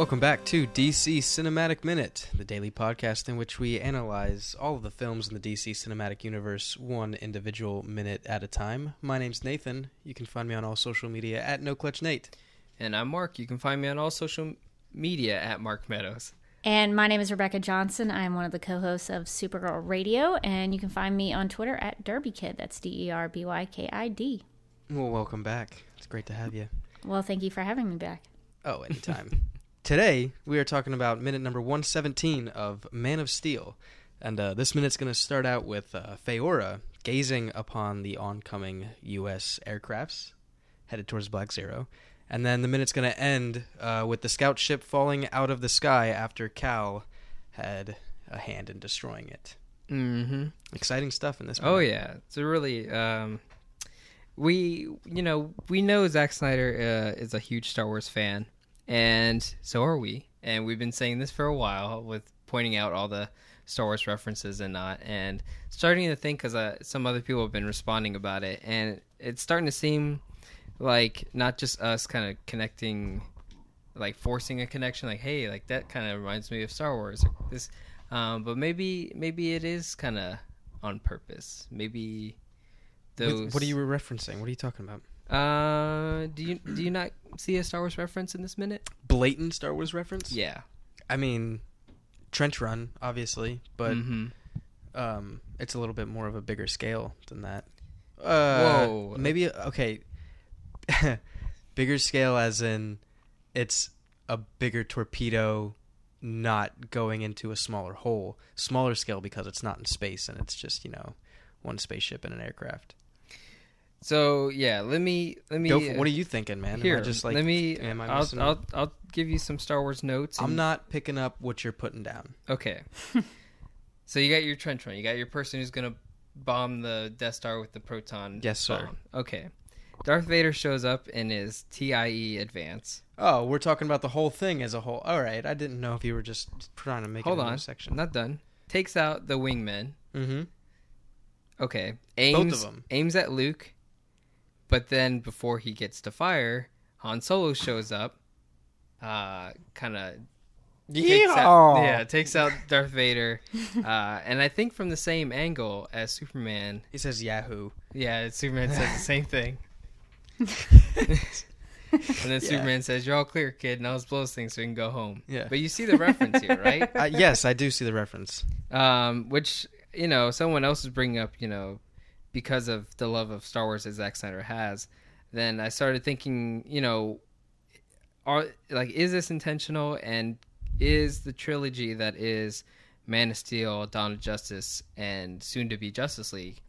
Welcome back to DC Cinematic Minute, the daily podcast in which we analyze all of the films in the DC Cinematic Universe one individual minute at a time. My name's Nathan. You can find me on all social media at NoClutchNate. And I'm Mark. You can find me on all social media at Mark Meadows. And my name is Rebecca Johnson. I'm one of the co hosts of Supergirl Radio, and you can find me on Twitter at DerbyKid. That's D E R B Y K I D. Well, welcome back. It's great to have you. Well, thank you for having me back. Oh, anytime. Today, we are talking about minute number 117 of Man of Steel. And uh, this minute's going to start out with uh, Faora gazing upon the oncoming U.S. aircrafts headed towards Black Zero. And then the minute's going to end uh, with the scout ship falling out of the sky after Kal had a hand in destroying it. Mm-hmm. Exciting stuff in this. Oh yeah, it's a really um, we you know we know Zack Snyder uh, is a huge Star Wars fan, and so are we. And we've been saying this for a while with pointing out all the Star Wars references and not, and starting to think because uh, some other people have been responding about it, and it's starting to seem like not just us kind of connecting, like forcing a connection, like hey, like that kind of reminds me of Star Wars. This, um, but maybe maybe it is kind of on purpose. Maybe those. What are you referencing? What are you talking about? Uh, do you do you not see a Star Wars reference in this minute? Blatant Star Wars reference? Yeah. I mean, Trench Run, obviously, but hmm um, it's a little bit more of a bigger scale than that. Uh, Whoa. Maybe okay. bigger scale, as in it's a bigger torpedo, not going into a smaller hole. Smaller scale because it's not in space and it's just you know one spaceship and an aircraft. So yeah, let me let me. Go for, uh, what are you thinking, man? here? Am I just like let me. am I I'll, I'll I'll give you some Star Wars notes. I'm not picking up what you're putting down. Okay. so you got your trench run. You got your person who's gonna bomb the Death Star with the proton. Yes, sir. bomb. Okay. Darth Vader shows up in his TIE advance. Oh, we're talking about the whole thing as a whole. All right, I didn't know if you were just trying to make Hold it on, a section. I'm not done. Takes out the wingmen. Mm-hmm. Okay. Aims, them. Aims at Luke, but then before he gets to fire, Han Solo shows up. Uh, kind of takes out, yeah, takes out Darth Vader, uh, and I think from the same angle as Superman. He says Yahoo. Yeah, Superman says the same thing. and then Yeah. Superman says, "You're all clear, kid. Now let's blow this thing so we can go home." Yeah. But you see the reference here, right? Uh, yes, I do see the reference. um, which you know someone else is bringing up, you know, because of the love of Star Wars that Zack Snyder has. Then I started thinking, you know, are like is this intentional, and is the trilogy that is Man of Steel, Dawn of Justice, and soon to be Justice League,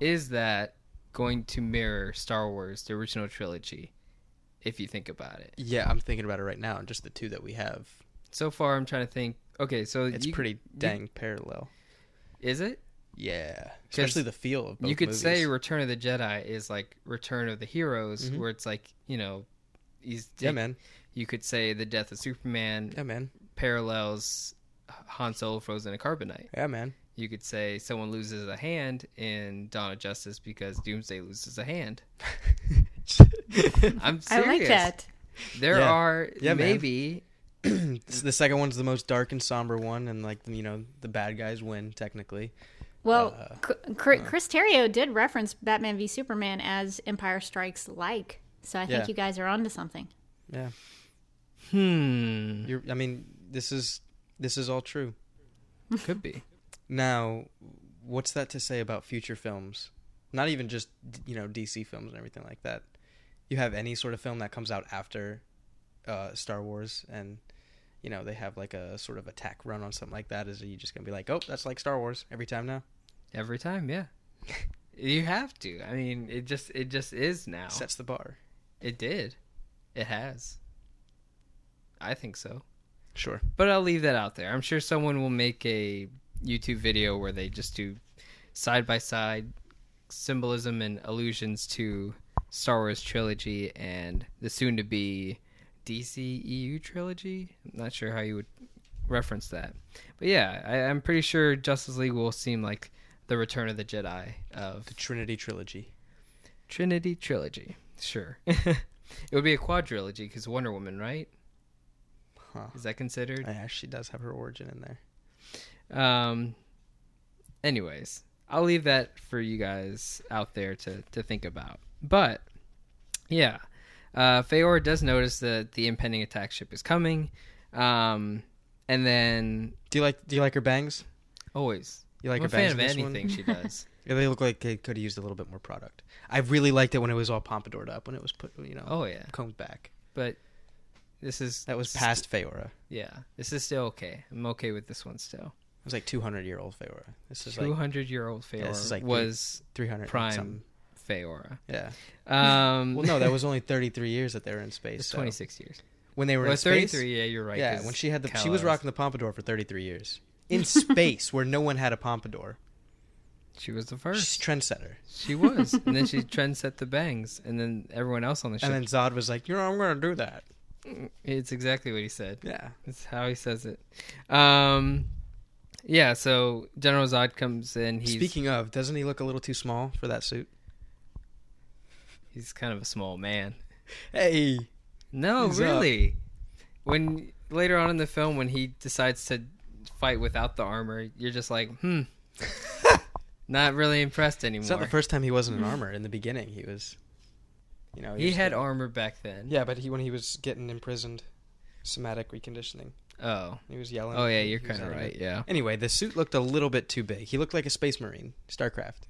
is that going to mirror Star Wars, the original trilogy? If you think about it, Yeah, I'm thinking about it right now. Just the two that we have. so far I'm trying to think. Okay, so It's you- pretty dang parallel. Is it? Yeah, especially the feel of both you could movies. say Return of the Jedi is like Return of the Heroes, Mhm. where it's like you know, he's yeah, man. You could say the death of Superman Yeah, man. parallels Han Solo frozen in carbonite. Yeah, man. You could say someone loses a hand in Dawn of Justice because Doomsday loses a hand. I'm I serious. like that. There Yeah. are Yeah, maybe the second one's the most dark and somber one, and like you know the bad guys win technically. Well, Uh, C- Cr- Chris Terrio did reference Batman v Superman as Empire Strikes Like, so I think Yeah. you guys are onto something. Yeah, hmm you're. I mean, this is this is all true. could be. Now, what's that to say about future films? Not even just you know DC films and everything like that. You have any sort of film that comes out after uh, Star Wars, and you know they have like a sort of attack run on something like that. Is you just gonna be like, oh, that's like Star Wars every time now? Every time, yeah. you have to. I mean, it just it just is now. Sets the bar. It did. It has. I think so. Sure. But I'll leave that out there. I'm sure someone will make a YouTube video where they just do side by side symbolism and allusions to Star Wars trilogy and the soon to be DCEU trilogy. I'm not sure how you would reference that. But yeah, I, I'm pretty sure Justice League will seem like the Return of the Jedi of The Trinity trilogy. Trinity trilogy. Sure. it would be a quadrilogy because Wonder Woman, right? Huh. Is that considered? Yeah, she does have her origin in there. Um. Anyways, I'll leave that for you guys out there to to think about. But yeah, uh, Faora does notice that the impending attack ship is coming. Um, and then Do you like Do you like her bangs? always, You like I'm her a bangs? fan of in this anything One? she does. Yeah, they look like they could have used a little bit more product. I really liked it when it was all pompadoured up, when it was put, you know, oh yeah, combed back. but this is That was past Faora. yeah, this is still okay. I'm okay with this one still. It was like 200 year old Faora. This is Two like hundred year old Faora Yeah, this is like was 300 prime something. Faora. Yeah. Um, Well, no, that was only 33 years that they were in space. it's so- twenty six years. When they were Well, in space. 33, yeah, you're right. Yeah, when she had the she was rocking the pompadour for 33 years in space where no one had a pompadour. She was the first. She's trendsetter. She was, and then she trend set the bangs, and then everyone else on the ship. And then Zod was like, "You know, I'm going to do that." it's exactly what he said. Yeah. it's how he says it. Um, yeah. So General Zod comes in. He's Speaking of, doesn't he look a little too small for that suit? He's kind of a small man. Hey. No, up. really. When later on in the film, when he decides to fight without the armor, you're just like, hmm, not really impressed anymore. It's not the first time he wasn't in armor. In the beginning, he was. You know, he was had armor back then. Yeah, but he when he was getting imprisoned, somatic reconditioning. Oh. He was yelling. Oh yeah, you're kind of right. it. Yeah. Anyway, the suit looked a little bit too big. He looked like a space marine, Starcraft.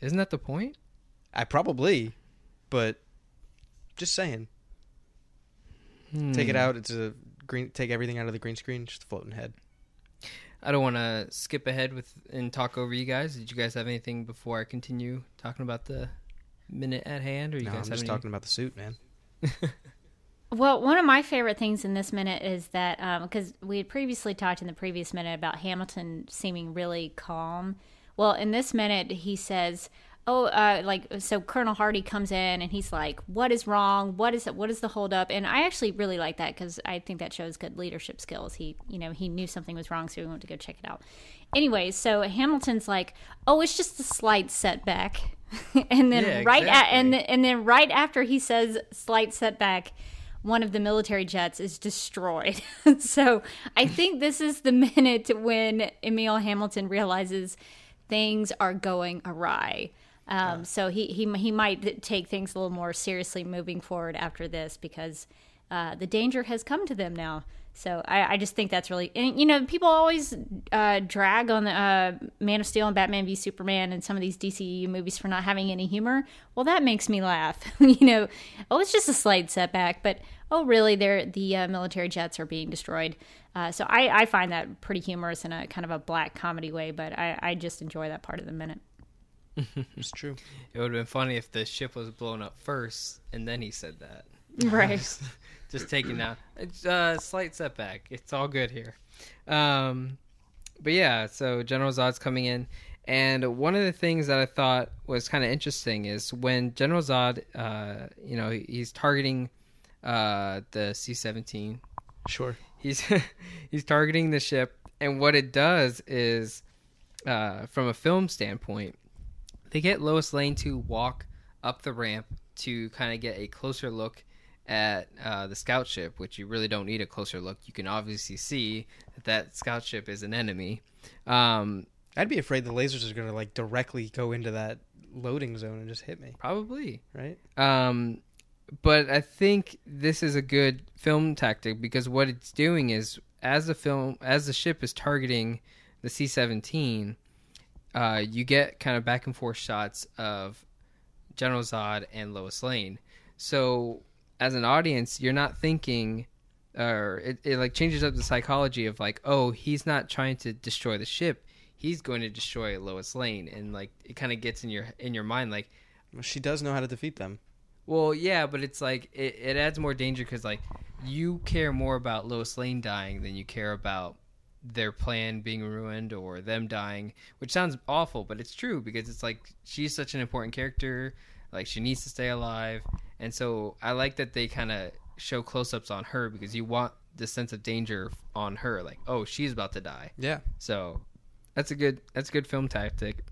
Isn't that the point? I probably, but just saying. Take it Hmm. out. It's a green. Take everything out of the green screen. Just a floating head. I don't want to skip ahead with and talk over you guys. Did you guys have anything before I continue talking about the minute at hand, or you No, guys I'm have just any? talking about the suit, man. Well, one of my favorite things in this minute is that because we had previously talked in the previous minute about Hamilton seeming really calm. Well, in this minute, he says, "Oh, uh, like so." Colonel Hardy comes in and he's like, "What is wrong? What is it? What is the holdup?" And I actually really like that because I think that shows good leadership skills. He, you know, he knew something was wrong, so he went to go check it out. Anyway, so Hamilton's like, "Oh, it's just a slight setback," and then Yeah, right at, and and then right after he says slight setback one of the military jets is destroyed. so I think this is the minute when Emil Hamilton realizes things are going awry. Um, so he, he he might take things a little more seriously moving forward after this because uh, the danger has come to them now. So I, I just think that's really, and, you know, people always uh, drag on the uh, Man of Steel and Batman v Superman and some of these DCU movies for not having any humor. Well, that makes me laugh. you know, oh, it's just a slight setback, but oh, really? They're the uh, military jets are being destroyed. Uh, so I, I find that pretty humorous in a kind of a black comedy way, but I, I just enjoy that part of the minute. It's true. It would have been funny if the ship was blown up first, and then he said that. Right. Just taking out it's a slight setback. It's all good here. Um, but yeah, so General Zod's coming in, and one of the things that I thought was kind of interesting is when General Zod, uh, you know, he's targeting uh, the C-17. Sure. He's he's targeting the ship, and what it does is, uh, from a film standpoint, they get Lois Lane to walk up the ramp to kind of get a closer look at uh, the scout ship, which you really don't need a closer look. You can obviously see that that scout ship is an enemy. Um, I'd be afraid the lasers are going to like directly go into that loading zone and just hit me, probably. right? Um, but I think this is a good film tactic because what it's doing is as the film as the ship is targeting the C seventeen, uh, you get kind of back and forth shots of General Zod and Lois Lane. So as an audience, you're not thinking or it, it like changes up the psychology of like, oh, he's not trying to destroy the ship. He's going to destroy Lois Lane, and like it kind of gets in your in your mind like, she does know how to defeat them. well, yeah, but it's like it, it adds more danger because like you care more about Lois Lane dying than you care about their plan being ruined or them dying, which sounds awful, but it's true because it's like she's such an important character, like she needs to stay alive, and so I like that they kind of show close-ups on her because you want the sense of danger on her, like oh she's about to die. Yeah. So that's a good that's a good film tactic.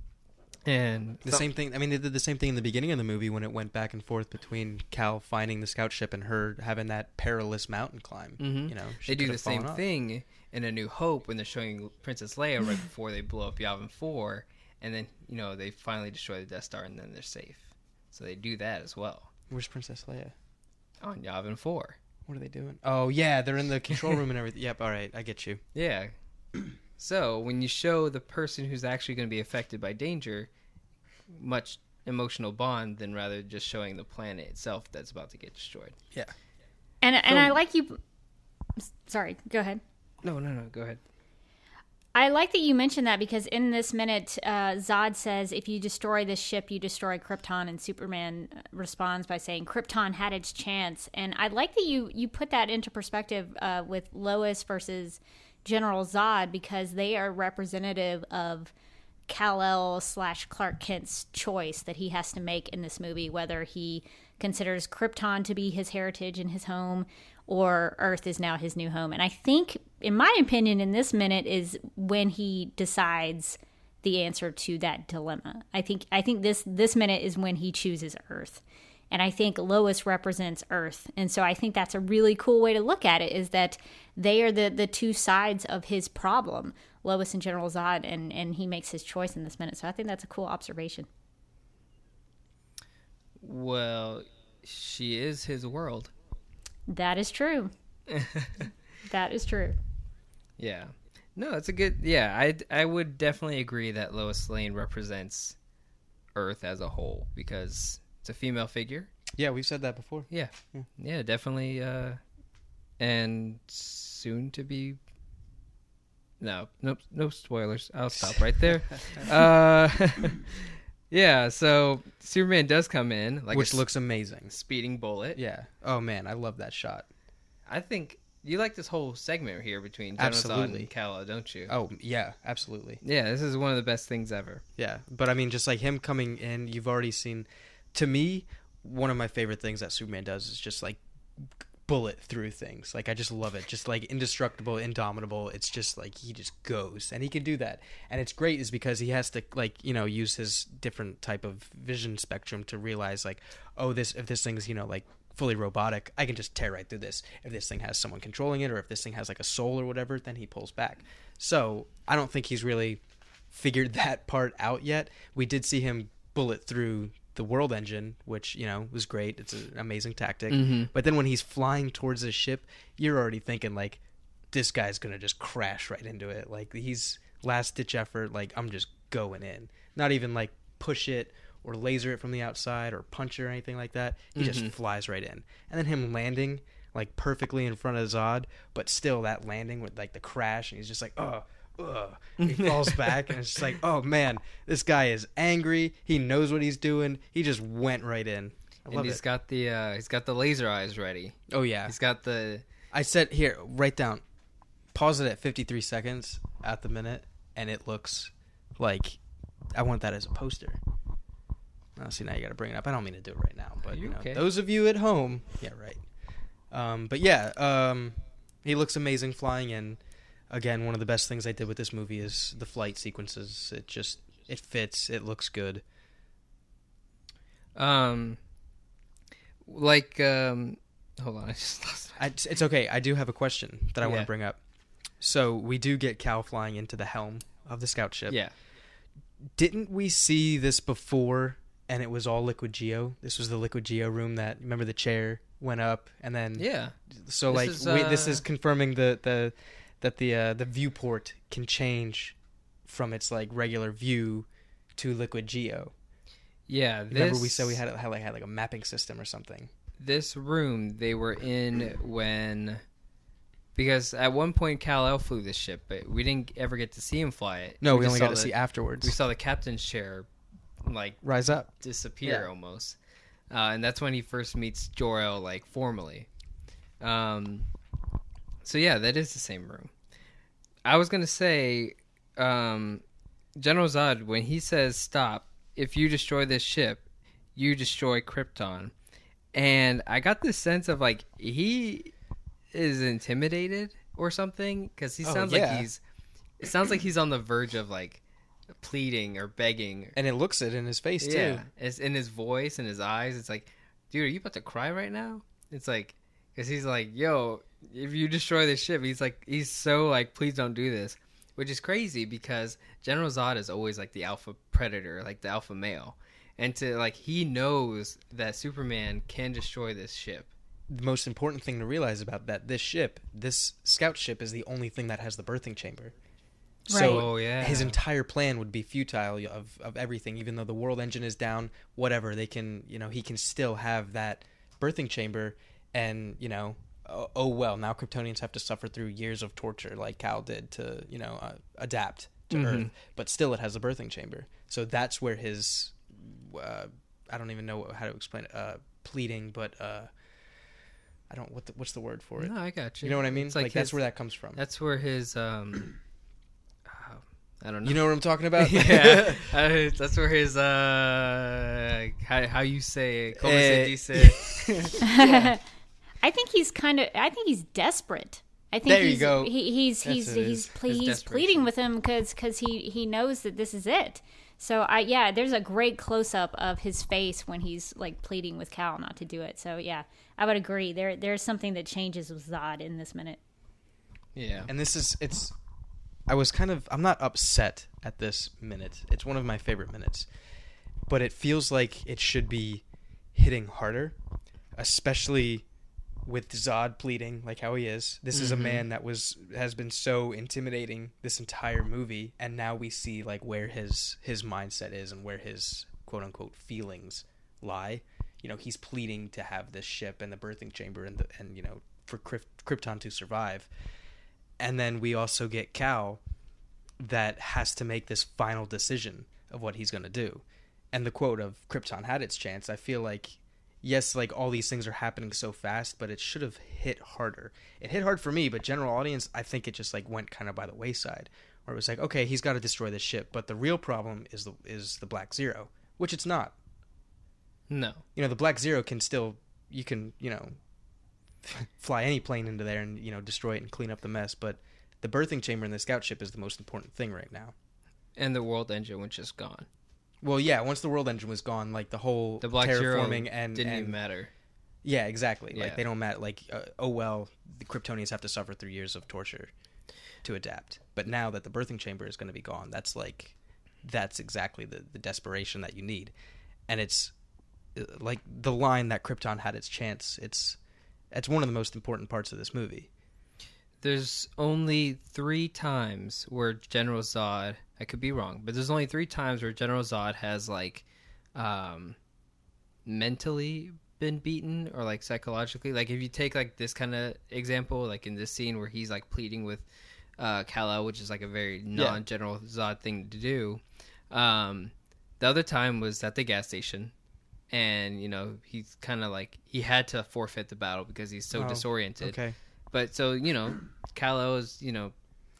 And The some- same thing. I mean, they did the same thing in the beginning of the movie when it went back and forth between Kal finding the scout ship and her having that perilous mountain climb. Mhm. You know, they do the same off. thing in A New Hope when they're showing Princess Leia right before they blow up Yavin 4, and then, you know, they finally destroy the Death Star and then they're safe. So they do that as well Where's Princess Leia? on Yavin 4. What are they doing? Oh yeah, they're in the control room and everything. Yep. All right, I get you. Yeah. so when you show the person who's actually going to be affected by danger much emotional bond than rather just showing the planet itself that's about to get destroyed. Yeah. And and So- I like you. Sorry, go ahead. No, no, no. Go ahead. I like that you mentioned that because in this minute, uh, Zod says, "If you destroy this ship, you destroy Krypton," and Superman uh, responds by saying, "Krypton had its chance." And I like that you you put that into perspective uh, with Lois versus General Zod because they are representative of Kal El slash Clark Kent's choice that he has to make in this movie, whether he considers Krypton to be his heritage and his home, or Earth is now his new home. And I think, in my opinion, in this minute is when he decides the answer to that dilemma. I think I think this this minute is when he chooses Earth. And I think Lois represents Earth. And so I think that's a really cool way to look at it is that they are the, the two sides of his problem, Lois and General Zod, and, and he makes his choice in this minute. So I think that's a cool observation. Well, she is his world. That is true. that is true. Yeah. No, it's a good. Yeah, I I would definitely agree that Lois Lane represents Earth as a whole because it's a female figure. Yeah, we've said that before. Yeah, yeah, definitely. Uh, and soon to be. No, nope, no spoilers. I'll stop right there. uh, yeah, so Superman does come in, like Which a looks amazing. speeding bullet. Yeah. Oh man, I love that shot. I think you like this whole segment here between Zod Absolutely. and Kala, don't you? Oh yeah, absolutely. Yeah, this is one of the best things ever. Yeah, but I mean, just like him coming in, you've already seen. To me, one of my favorite things that Superman does is just like bullet through things. Like I just love it. Just like indestructible, indomitable. It's just like he just goes, and he can do that. And it's great is because he has to like you know use his different type of vision spectrum to realize like, oh, this if this thing's you know like fully robotic, I can just tear right through this. If this thing has someone controlling it, or if this thing has like a soul or whatever, then he pulls back. So I don't think he's really figured that part out yet. We did see him bullet through the world engine, which you know was great. It's an amazing tactic. Mhm. But then when he's flying towards his ship, you're already thinking like, this guy's gonna just crash right into it. Like he's last ditch effort. Like I'm just going in. Not even like push it or laser it from the outside or punch it or anything like that. He just Mhm. flies right in. And then him landing like perfectly in front of Zod, but still that landing with like the crash, and he's just like, oh. Ugh. He falls back, and it's just like, oh man, this guy is angry. He knows what he's doing. He just went right in. I and love he's it. got the uh, he's got the laser eyes ready. oh yeah, He's got the I said here, write down, pause it at 53 seconds at the minute, and it looks like I want that as a poster. Oh, see, now you got to bring it up. I don't mean to do it right now, but you you know, okay? those of you at home, yeah, right. Um, but yeah, um, he looks amazing flying in. Again, one of the best things I did with this movie is the flight sequences. It just it fits. It looks good. um like um hold on, I just lost my I, it's okay. I do have a question that I want to bring up. So we do get Kal flying into the helm of the scout ship. Yeah. didn't we see this before and it was all liquid geo this was the liquid geo room that remember the chair went up and then Yeah. so This like is, wait, this uh, is confirming the the that the uh, the viewport can change from its like regular view to liquid geo Yeah. This, remember we said we had, had like had like a mapping system or something this room they were in when because at one point Kal El flew this ship, but we didn't ever get to see him fly it. no we, just only got to the- see afterwards We saw the captain's chair like rise up disappear Yeah. almost, uh, and that's when he first meets Jor El like formally. Um, so yeah, that is the same room. I was gonna say, um, General Zod when he says stop, if you destroy this ship, you destroy Krypton, and I got this sense of like he is intimidated or something because he Oh, sounds yeah. like he's. It sounds like he's on the verge of like pleading or begging. and it looks it in his face too. Yeah, it's in his voice and his eyes. It's like, dude, are you about to cry right now? It's like, because he's like, yo, if you destroy this ship, he's like, he's so like, please don't do this, which is crazy because General Zod is always like the alpha predator, like the alpha male, and to like he knows that Superman can destroy this ship. The most important thing to realize about that this ship, this scout ship, is the only thing that has the birthing chamber. Right. So Oh, yeah. his entire plan would be futile of of everything. Even though the world engine is down, whatever they can, you know, he can still have that birthing chamber, and you know, oh, oh well, now Kryptonians have to suffer through years of torture, like Kal did to you know uh, adapt to Mhm. Earth, but still it has a birthing chamber. So that's where his, uh, I don't even know how to explain it, uh, pleading, but uh, I don't what the, what's the word for it. No, I got you. You know what I mean? It's Like, like that's where that comes from. That's where his um, uh, I don't know. You know what I'm talking about? yeah, uh, that's where his uh, how, how you say it? Como Eh, se dice? I think he's kind of. I think he's desperate. I think There you he's, go. He, he's That's he's he's ple- he's pleading with him because because he he knows that this is it. So I yeah, there's a great close up of his face when he's like pleading with Kal not to do it. So yeah, I would agree. There there's something that changes with Zod in this minute. yeah, and this is it's i was kind of i'm not upset at this minute it's one of my favorite minutes but it feels like it should be hitting harder especially with zod pleading like how he is this is a Mhm. man that was has been so intimidating this entire movie and now we see like where his his mindset is and where his quote unquote feelings lie you know he's pleading to have this ship and the birthing chamber and the, and you know for Kryp- krypton to survive and then we also get Kal that has to make this final decision of what he's going to do. And the quote of Krypton had its chance. I feel like yes, like all these things are happening so fast, but it should have hit harder. It hit hard for me, but general audience, I think it just like went kind of by the wayside. Where it was like, okay, he's got to destroy this ship, but the real problem is the is the Black Zero, which it's not. no, You know, the Black Zero can still you can, you know, fly any plane into there and, you know, destroy it and clean up the mess, but the birthing chamber in the scout ship is the most important thing right now. and the world engine was just gone. Well, yeah, once the world engine was gone, like the whole The Black terraforming and didn't and, even matter. Yeah, exactly. Like they don't matter. Like, uh, oh well, the Kryptonians have to suffer through years of torture to adapt. But now that the birthing chamber is going to be gone, that's like, that's exactly the the desperation that you need, and it's uh, like the line that Krypton had its chance. It's it's one of the most important parts of this movie. There's only three times where General Zod, I could be wrong, but there's only three times where General Zod has like um mentally been beaten or like psychologically. Like if you take like this kind of example, like in this scene where he's like pleading with uh Kal-El, which is like a very non-General Zod thing to do. Um the other time was at the gas station and you know he's kind of like he had to forfeit the battle because he's so Oh, disoriented Okay. But so you know, Kal-El has you know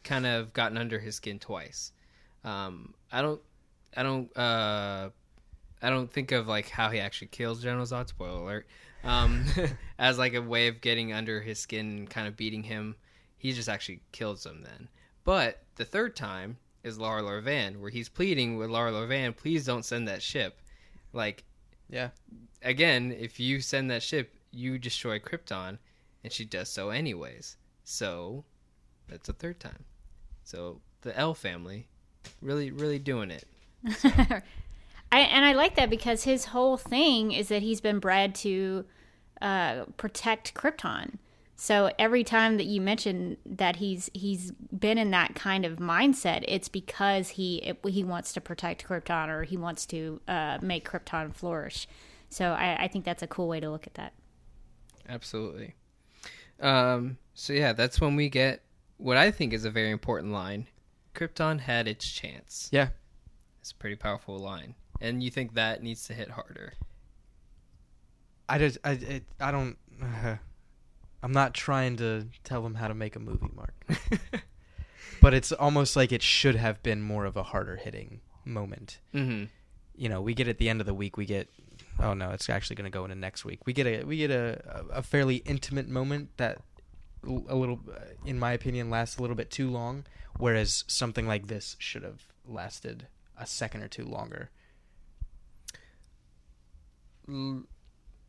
kind of gotten under his skin twice. Um, I don't, I don't, uh, I don't think of like how he actually kills General Zod. Spoiler alert. Um, as like a way of getting under his skin and kind of beating him. He just actually kills him then. But the third time is Lara Lor-Van, where he's pleading with Lara Lor-Van, please don't send that ship. Like Yeah. again, if you send that ship, you destroy Krypton, and she does so anyways. So that's a third time. So the L family, really, really doing it. I, and I like that because his whole thing is that he's been bred to uh, protect Krypton. So every time that you mention that he's he's been in that kind of mindset, it's because he he wants to protect Krypton or he wants to uh, make Krypton flourish. So I, I think that's a cool way to look at that. Absolutely. Um, so yeah, that's when we get what I think is a very important line. Krypton had its chance. Yeah. It's a pretty powerful line, and you think that needs to hit harder. I just I it, I don't. I'm not trying to tell them how to make a movie, Mark. but it's almost like it should have been more of a harder hitting moment. mm-hmm. You know, we get at the end of the week, we get. Oh no, it's actually going to go into next week. We get a we get a a fairly intimate moment that a little, uh, in my opinion, lasts a little bit too long, whereas something like this should have lasted a second or two longer. L-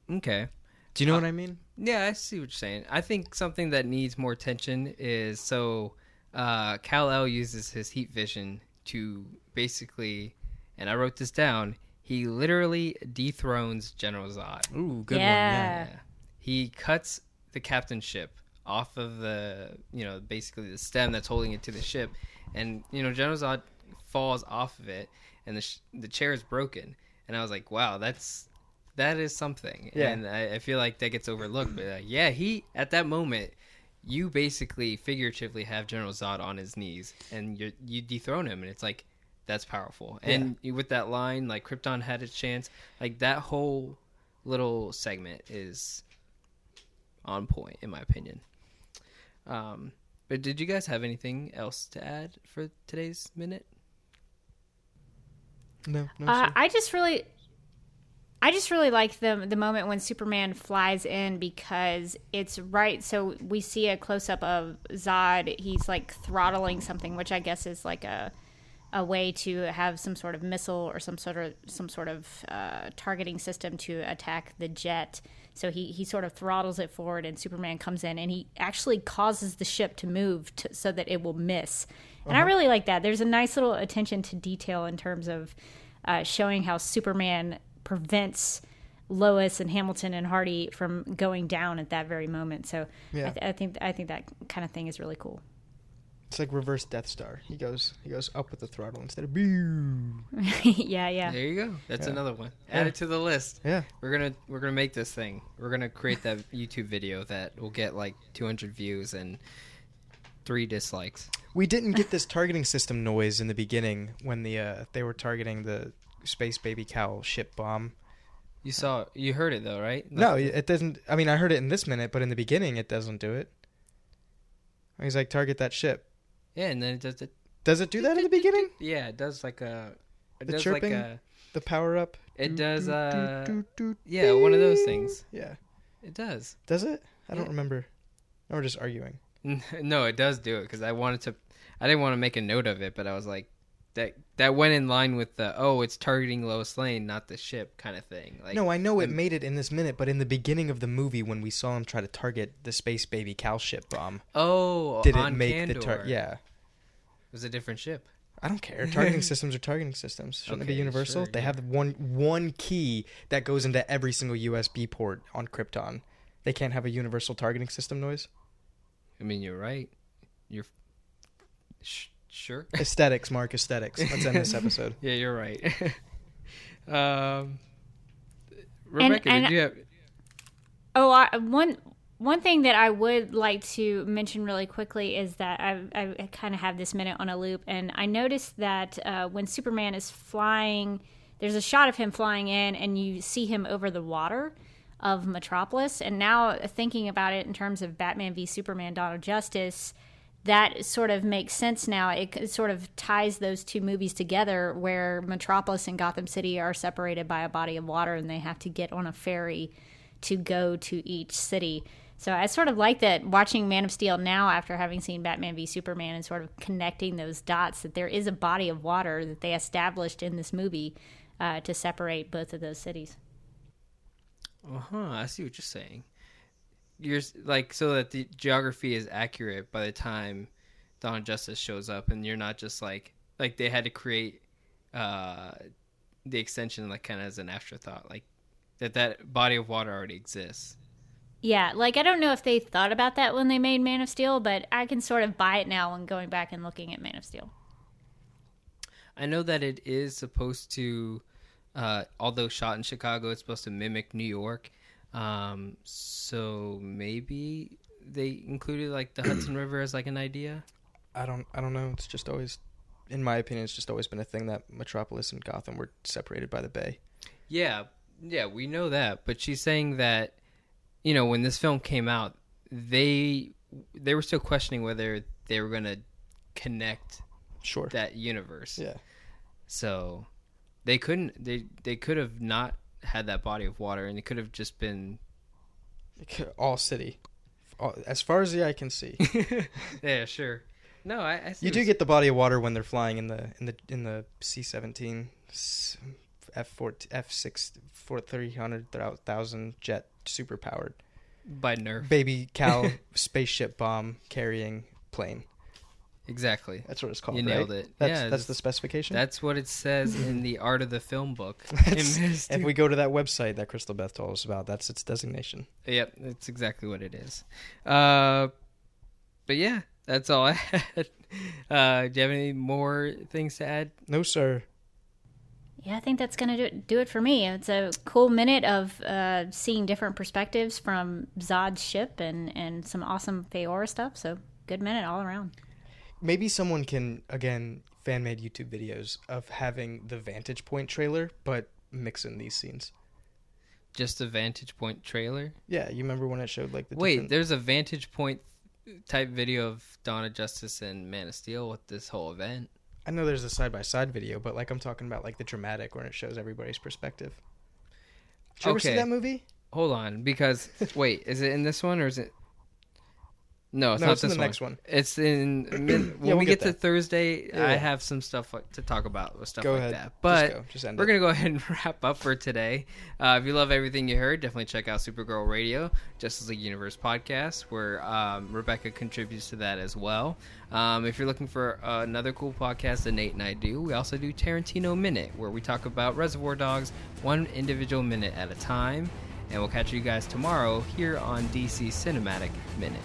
Okay. Do you know Uh, what I mean? Yeah, I see what you're saying. I think something that needs more attention is so uh, Kal El uses his heat vision to basically, and I wrote this down. He literally dethrones General Zod. Ooh, good Yeah. one. Yeah. He cuts the captainship off of the, you know, basically the stem that's holding it to the ship, and you know General Zod falls off of it, and the sh- the chair is broken. And I was like, wow, that's that is something. Yeah. And I, I feel like that gets overlooked. But uh, yeah, he at that moment, you basically figuratively have General Zod on his knees, and you you dethrone him, and it's like that's powerful. And with that line, like Krypton had its chance, like that whole little segment is on point in my opinion. Um, but did you guys have anything else to add for today's minute? No, no. Uh. I just really, I just really like the the moment when Superman flies in because it's right. So we see a close up of Zod. He's like throttling something, which I guess is like a a way to have some sort of missile or some sort of some sort of uh, targeting system to attack the jet. So he, he sort of throttles it forward, and Superman comes in, and he actually causes the ship to move to, so that it will miss. And I really like that. There's a nice little attention to detail in terms of uh, showing how Superman prevents Lois and Hamilton and Hardy from going down at that very moment. So Yeah. I, th- I think I think that kind of thing is really cool. It's like reverse Death Star. He goes he goes up with the throttle instead of boo. yeah, yeah. There you go. That's Yeah. another one. Yeah. Add it to the list. Yeah. We're gonna we're gonna make this thing. We're gonna create that YouTube video that will get like 200 views and three dislikes. We didn't get this targeting system noise in the beginning when the uh, they were targeting the space baby cow ship bomb. You saw, you heard it though, right? No, it doesn't. I mean, I heard it in this minute, but in the beginning, it doesn't do it. He's like, target that ship. Yeah, and then it does it. Does it do that in the beginning? Yeah, it does like a. It The does chirping? like a. The power up. It Doo, does, doo, uh, doo, Yeah, one of those things. Yeah. It does. Does it? I don't Yeah. remember. Now we're just arguing. No, it does do it because I wanted to. I didn't want to make a note of it, but I was like, that that went in line with the oh, it's targeting Lois Lane, not the ship kind of thing. Like no, I know it made it in this minute, but in the beginning of the movie, when we saw him try to target the space baby cow ship bomb, oh, did it make Kandor. the tar? Yeah. It was a different ship. I don't care. Targeting systems are targeting systems. Shouldn't it be universal? sure, they yeah. have one one key that goes into every single USB port on Krypton. They can't have a universal targeting system noise. I mean, you're right. You're sh- sure. Aesthetics, Mark. Aesthetics. Let's end this episode. yeah, you're right. um, Rebecca, and- did you have? Oh, I, one one thing that I would like to mention really quickly is that I, I kind of have this minute on a loop, and I noticed that uh, when Superman is flying, there's a shot of him flying in, and you see him over the water of Metropolis. And now thinking about it in terms of Batman v Superman: Dawn of Justice, that sort of makes sense now. It sort of ties those two movies together, where Metropolis and Gotham City are separated by a body of water, and they have to get on a ferry to go to each city. So I sort of like that watching Man of Steel now after having seen Batman v Superman and sort of connecting those dots that there is a body of water that they established in this movie uh, to separate both of those cities. Uh huh. I see what you're saying. You're like so that the geography is accurate by the time Dawn of Justice shows up, and you're not just like like they had to create uh the extension like kind of as an afterthought, like that that body of water already exists. Yeah, like I don't know if they thought about that when they made Man of Steel, but I can sort of buy it now when going back and looking at Man of Steel. I know that it is supposed to, uh, although shot in Chicago, it's supposed to mimic New York. Um, so maybe they included like the Hudson River as like an idea. I don't. I don't know. It's just always, in my opinion, it's just always been a thing that Metropolis and Gotham were separated by the bay. Yeah, yeah, we know that. But she's saying that, you know, when this film came out, they they were still questioning whether they were going to connect Sure. that universe. Yeah. So they couldn't. They they could have not had that body of water, and it could have just been. All city, all, as far as the eye can see. yeah, sure. No, I, I You do what's- get the body of water when they're flying in the in the in the C seventeen, F four F six four three hundred thousand jet super powered by Nerf. baby cow spaceship bomb carrying plane. Exactly. That's what it's called. You right? nailed it. That's yeah, that's that's, the specification. that's what it says in the art of the film book. That's- if we go to that website that Crystal Beth told us about, that's its designation. Yep, that's exactly what it is. Uh, but yeah, that's all I had. Uh, do you have any more things to add? No, sir. Yeah, I think that's going to do, do it for me. It's a cool minute of uh, seeing different perspectives from Zod's ship and, and some awesome Faora stuff. So, good minute all around. Maybe someone can again fan made YouTube videos of having the Vantage Point trailer, but mix in these scenes. Just a Vantage Point trailer? Yeah, you remember when it showed like the Wait, different- there's a Vantage Point type video of of Justice and Man of Steel with this whole event. I know there's a side by side video, but like I'm talking about like the dramatic when it shows everybody's perspective. Did you ever see that movie? Hold on, because wait, is it in this one or is it? No, it's no, not it's in the one. next one. It's in when we'll we get get, to. Thursday. Yeah. I have some stuff like, to talk about with stuff Go like ahead. that. But Just go. Just we're it. gonna go ahead and wrap up for today. Uh, if you love everything you heard, definitely check out Supergirl Radio, Justice League Universe podcast, where um, Rebecca contributes to that as well. Um, if you're looking for uh, another cool podcast that Nate and I do, we also do Tarantino Minute, where we talk about Reservoir Dogs one individual minute at a time. And we'll catch you guys tomorrow here on DC Cinematic Minute.